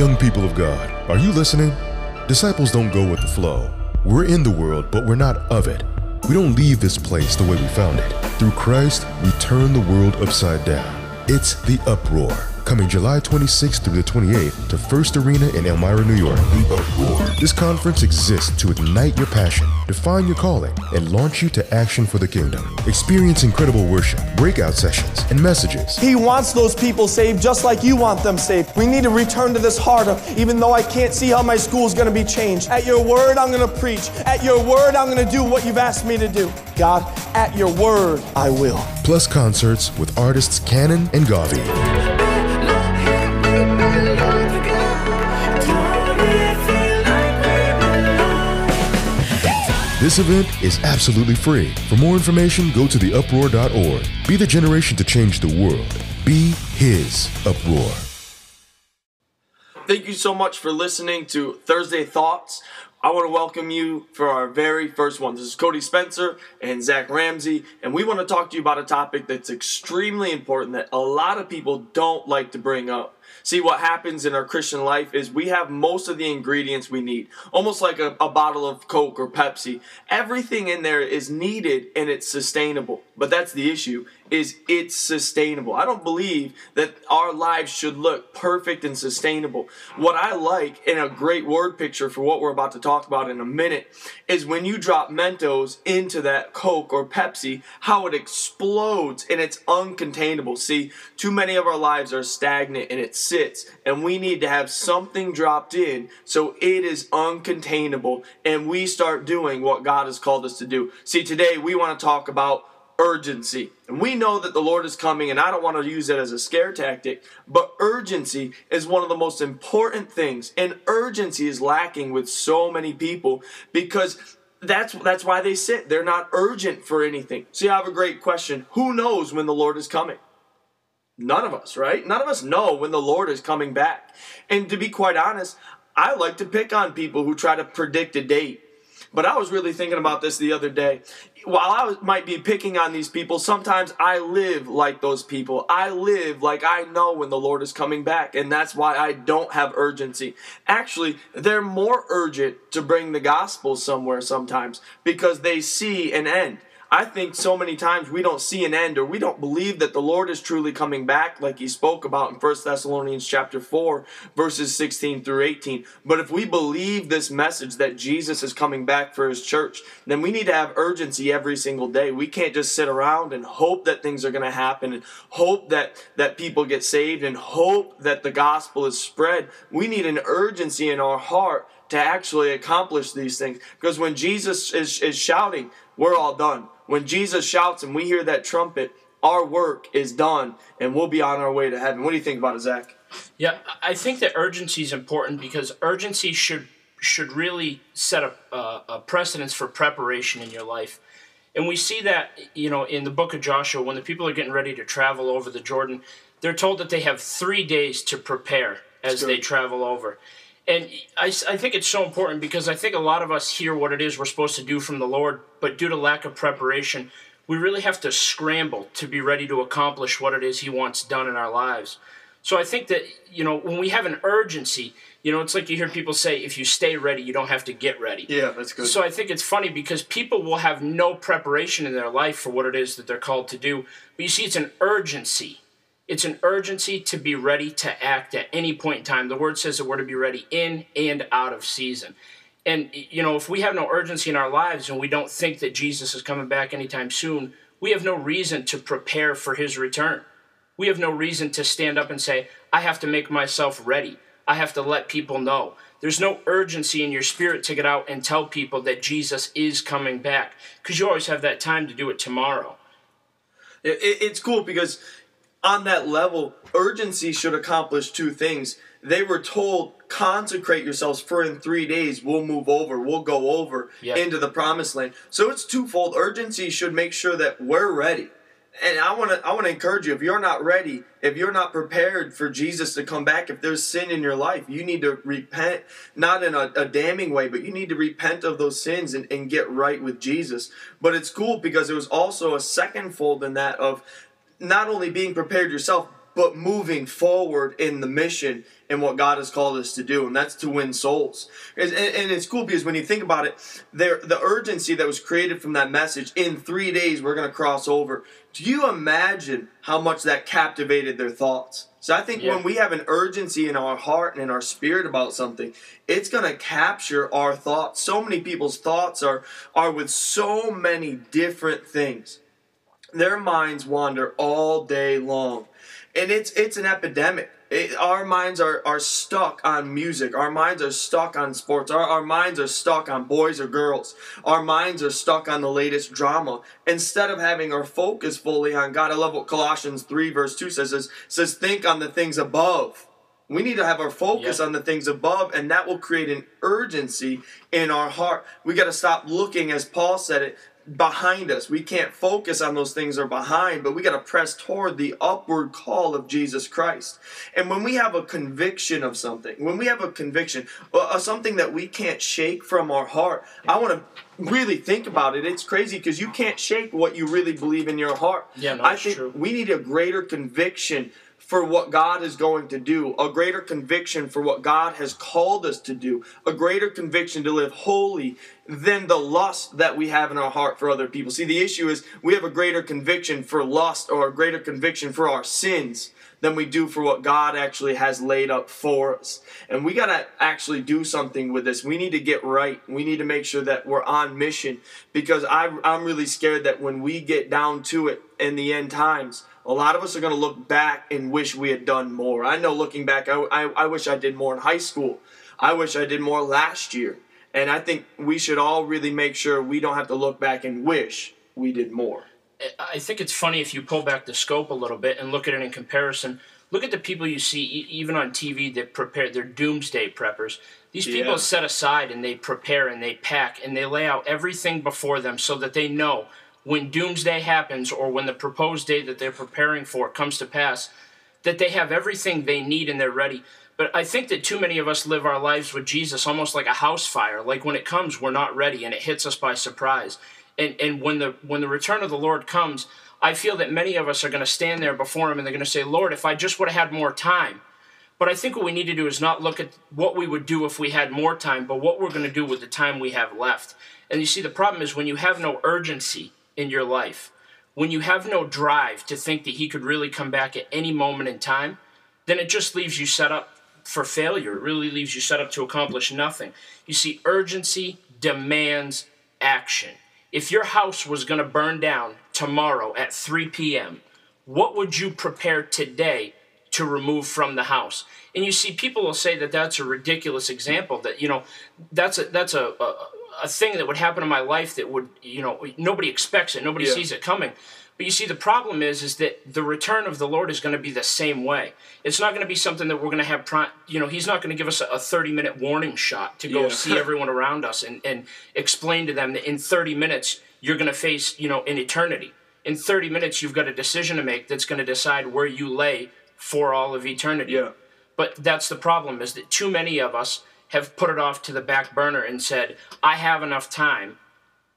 Young people of God, are you listening? Disciples don't go with the flow. We're in the world, but we're not of it. We don't leave this place the way we found it. Through Christ, we turn the world upside down. It's the uproar coming July 26th through the 28th to First Arena in Elmira, New York. This conference exists to ignite your passion, define your calling, and launch you to action for the kingdom. Experience incredible worship, breakout sessions, and messages. He wants those people saved just like you want them saved. We need to return to this heart of, even though I can't see how my school is going to be changed, at your word, I'm going to preach. At your word, I'm going to do what you've asked me to do. God, at your word, I will. Plus concerts with artists Cannon and Gavi. This event is absolutely free. For more information, go to theuproar.org. Be the generation to change the world. Be His uproar. Thank you so much for listening to Thursday Thoughts. I want to welcome you for our very first one. This is Cody Spencer and Zach Ramsey, and we want to talk to you about a topic that's extremely important that a lot of people don't like to bring up. See, what happens in our Christian life is we have most of the ingredients we need, almost like a, a, bottle of Coke or Pepsi. Everything in there is needed and it's sustainable. But that's the issue is it's sustainable. I don't believe that our lives should look perfect and sustainable. What I like in a great word picture for what we're about to talk about in a minute is when you drop Mentos into that Coke or Pepsi, how it explodes and it's uncontainable. See, too many of our lives are stagnant and it sits, and we need to have something dropped in so it is uncontainable and we start doing what God has called us to do. See, today we want to talk about urgency. And we know that the Lord is coming, and I don't want to use it as a scare tactic, but urgency is one of the most important things. And urgency is lacking with so many people because that's that's why they sit. They're not urgent for anything. So you have a great question. Who knows when the Lord is coming? None of us, right? None of us know when the Lord is coming back. And to be quite honest, I like to pick on people who try to predict a date. But I was really thinking about this the other day. While I might be picking on these people, sometimes I live like those people. I live like I know when the Lord is coming back, and that's why I don't have urgency. Actually, they're more urgent to bring the gospel somewhere sometimes because they see an end. I think so many times we don't see an end or we don't believe that the Lord is truly coming back like he spoke about in 1 Thessalonians chapter 4 verses 16 through 18. But if we believe this message that Jesus is coming back for his church, then we need to have urgency every single day. We can't just sit around and hope that things are going to happen and hope that that people get saved and hope that the gospel is spread. We need an urgency in our heart to actually accomplish these things. Because when Jesus is, is shouting, we're all done. When Jesus shouts and we hear that trumpet, our work is done and we'll be on our way to heaven. What do you think about it, Zach? Yeah, I think that urgency is important because urgency should should really set a, uh, a precedence for preparation in your life. And we see that, you know, in the book of Joshua, when the people are getting ready to travel over the Jordan, they're told that they have three days to prepare as they travel over. And I, I think it's so important because I think a lot of us hear what it is we're supposed to do from the Lord, but due to lack of preparation, we really have to scramble to be ready to accomplish what it is He wants done in our lives. So I think that, you know, when we have an urgency, you know, it's like you hear people say, if you stay ready, you don't have to get ready. Yeah, that's good. So I think it's funny because people will have no preparation in their life for what it is that they're called to do. But you see, it's an urgency it's an urgency to be ready to act at any point in time. The word says that we're to be ready in and out of season. And, you know, if we have no urgency in our lives and we don't think that Jesus is coming back anytime soon, we have no reason to prepare for his return. We have no reason to stand up and say, I have to make myself ready. I have to let people know. There's no urgency in your spirit to get out and tell people that Jesus is coming back because you always have that time to do it tomorrow. It's cool because on that level, urgency should accomplish two things. They were told, consecrate yourselves, for in three days we'll move over, we'll go over yep. into the promised land. So it's twofold. Urgency should make sure that we're ready. And I want to I want to encourage you if you're not ready, if you're not prepared for Jesus to come back, if there's sin in your life, you need to repent, not in a, a damning way, but you need to repent of those sins and, and get right with Jesus. But it's cool because it was also a second fold in that of not only being prepared yourself, but moving forward in the mission and what God has called us to do, and that's to win souls. And, and it's cool because when you think about it, there the urgency that was created from that message in three days we're going to cross over. Do you imagine how much that captivated their thoughts? So I think Yeah. when we have an urgency in our heart and in our spirit about something, it's going to capture our thoughts. So many people's thoughts are are with so many different things their minds wander all day long. And it's it's an epidemic. It, our minds are, are stuck on music. Our minds are stuck on sports. Our, our minds are stuck on boys or girls. Our minds are stuck on the latest drama. Instead of having our focus fully on god i love what colossians 3 verse 2 says. Says, says think on the things above. We need to have our focus Yep. on the things above, and that will create an urgency in our heart. We got to stop looking, as Paul said it, behind us. We can't focus on those things that are behind, but we got to press toward the upward call of Jesus Christ. And when we have a conviction of something, when we have a conviction, uh, something that we can't shake from our heart, I want to really think about it. It's crazy because you can't shake what you really believe in your heart. Yeah, no, I think true. we need a greater conviction for what God is going to do, a greater conviction for what God has called us to do, a greater conviction to live holy than the lust that we have in our heart for other people. See, the issue is we have a greater conviction for lust or a greater conviction for our sins than we do for what God actually has laid up for us. And we got to actually do something with this. We need to get right. We need to make sure that we're on mission because I, I'm really scared that when we get down to it in the end times, a lot of us are going to look back and wish we had done more. I know looking back, I, I, I wish I did more in high school. I wish I did more last year. And I think we should all really make sure we don't have to look back and wish we did more. I think it's funny if you pull back the scope a little bit and look at it in comparison. Look at the people you see, e- even on TV, that prepare. They're doomsday preppers. These people Yeah. set aside and they prepare and they pack and they lay out everything before them so that they know when doomsday happens or when the proposed day that they're preparing for comes to pass, that they have everything they need and they're ready. But I think that too many of us live our lives with Jesus almost like a house fire. Like when it comes, we're not ready and it hits us by surprise. And and when the when the return of the Lord comes, I feel that many of us are going to stand there before him and they're going to say, "Lord, if I just would have had more time." But I think what we need to do is not look at what we would do if we had more time, but what we're going to do with the time we have left. And you see, the problem is when you have no urgency in your life, when you have no drive to think that He could really come back at any moment in time, then it just leaves you set up for failure. It really leaves you set up to accomplish nothing. You see, urgency demands action. If your house was going to burn down tomorrow at 3 p.m., what would you prepare today to remove from the house? And you see, people will say that that's a ridiculous example. That you know, that's a that's a a, a thing that would happen in my life that would you know nobody expects it, nobody Yeah. sees it coming. But you see, the problem is, is that the return of the Lord is going to be the same way. It's not going to be something that we're going to have. You know, He's not going to give us a, a thirty-minute warning shot to go Yeah. see everyone around us and, and explain to them that in thirty minutes you're going to face, you know, an eternity. In thirty minutes, you've got a decision to make that's going to decide where you lay for all of eternity. Yeah. But that's the problem is that too many of us have put it off to the back burner and said, I have enough time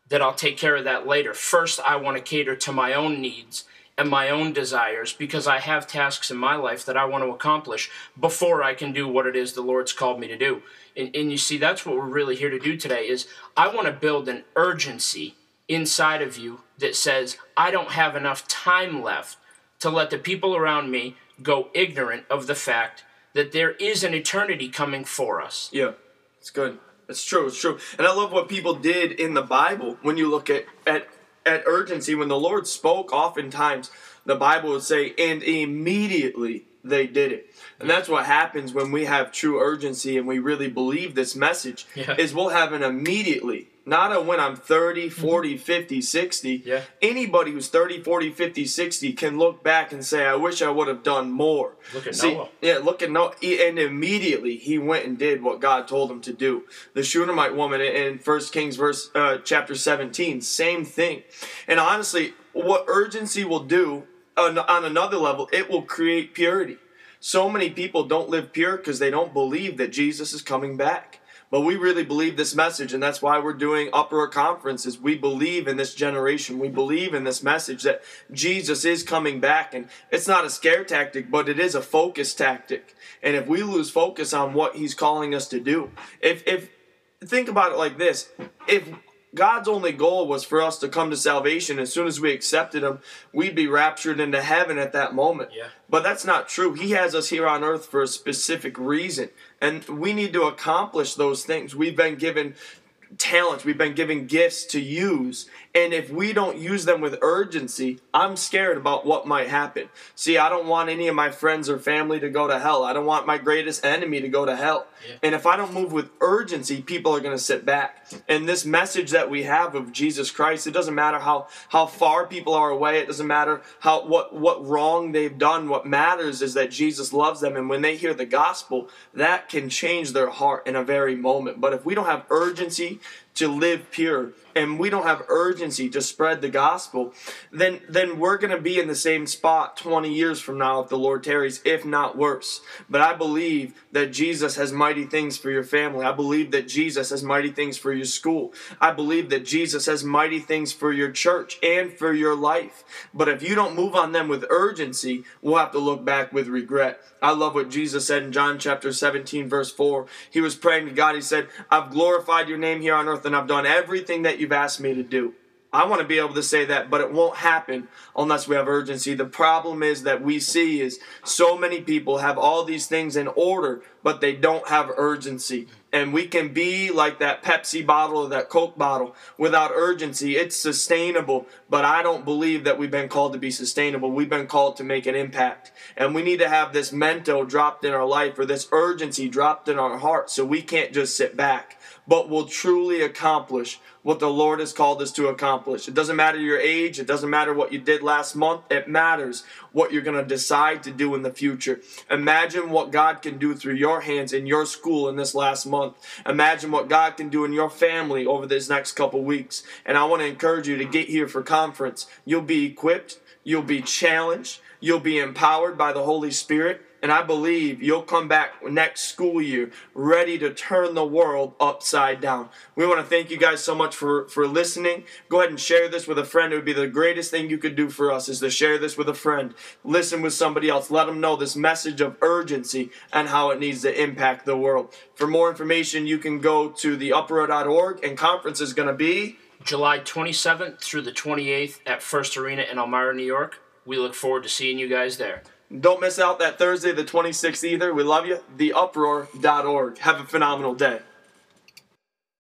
that I'll take care of that later. First, I want to cater to my own needs and my own desires because I have tasks in my life that I want to accomplish before I can do what it is the Lord's called me to do. And, and you see, that's what we're really here to do today is I want to build an urgency inside of you that says, I don't have enough time left to let the people around me go ignorant of the fact that there is an eternity coming for us. Yeah, it's good. It's true. It's true. And I love what people did in the Bible when you look at at at urgency. When the Lord spoke, oftentimes the Bible would say, "And immediately they did it." And that's what happens when we have true urgency and we really believe this message. Yeah. Is we'll have an immediately, not a when I'm 30, 40, 50, 60. Mm-hmm. Yeah. Anybody who's 30, 40, 50, 60 can look back and say, I wish I would have done more. Look at See, Noah. yeah, look at Noah. And immediately he went and did what God told him to do. The Shunammite woman in First Kings verse uh, chapter 17, same thing. And honestly, what urgency will do on, on another level, it will create purity. So many people don't live pure because they don't believe that Jesus is coming back. But we really believe this message, and that's why we're doing uproar conferences. We believe in this generation. We believe in this message that Jesus is coming back, and it's not a scare tactic, but it is a focus tactic. And if we lose focus on what He's calling us to do, if if think about it like this, if God's only goal was for us to come to salvation. As soon as we accepted Him, we'd be raptured into heaven at that moment. Yeah. But that's not true. He has us here on earth for a specific reason. And we need to accomplish those things. We've been given talents, we've been given gifts to use. And if we don't use them with urgency, I'm scared about what might happen. See, I don't want any of my friends or family to go to hell. I don't want my greatest enemy to go to hell. Yeah. And if I don't move with urgency, people are going to sit back. And this message that we have of Jesus Christ, it doesn't matter how how far people are away, it doesn't matter how what what wrong they've done. What matters is that Jesus loves them and when they hear the gospel, that can change their heart in a very moment. But if we don't have urgency to live pure and we don't have urgency to spread the gospel, then then we're going to be in the same spot 20 years from now if the Lord tarries, if not worse. But I believe that Jesus has mighty things for your family. I believe that Jesus has mighty things for your school. I believe that Jesus has mighty things for your church and for your life. But if you don't move on them with urgency, we'll have to look back with regret. I love what Jesus said in John chapter 17 verse 4. He was praying to God. He said, "I've glorified your name here on earth and I've done everything that you've asked me to do." I want to be able to say that, but it won't happen unless we have urgency. The problem is that we see is so many people have all these things in order, but they don't have urgency. And we can be like that Pepsi bottle or that Coke bottle without urgency. It's sustainable, but I don't believe that we've been called to be sustainable. We've been called to make an impact. And we need to have this mento dropped in our life or this urgency dropped in our heart so we can't just sit back, but we'll truly accomplish what the Lord has called us to accomplish. It doesn't matter your age, it doesn't matter what you did last month, it matters what you're going to decide to do in the future. Imagine what God can do through your hands in your school in this last month. Imagine what God can do in your family over this next couple weeks. And I want to encourage you to get here for conference. You'll be equipped, you'll be challenged, you'll be empowered by the Holy Spirit and I believe you'll come back next school year ready to turn the world upside down. We want to thank you guys so much for, for listening. Go ahead and share this with a friend. It would be the greatest thing you could do for us is to share this with a friend. Listen with somebody else. Let them know this message of urgency and how it needs to impact the world. For more information, you can go to theuproar.org and conference is going to be July 27th through the 28th at First Arena in Elmira, New York. We look forward to seeing you guys there. Don't miss out that Thursday, the 26th either. We love you. Theuproar.org. Have a phenomenal day.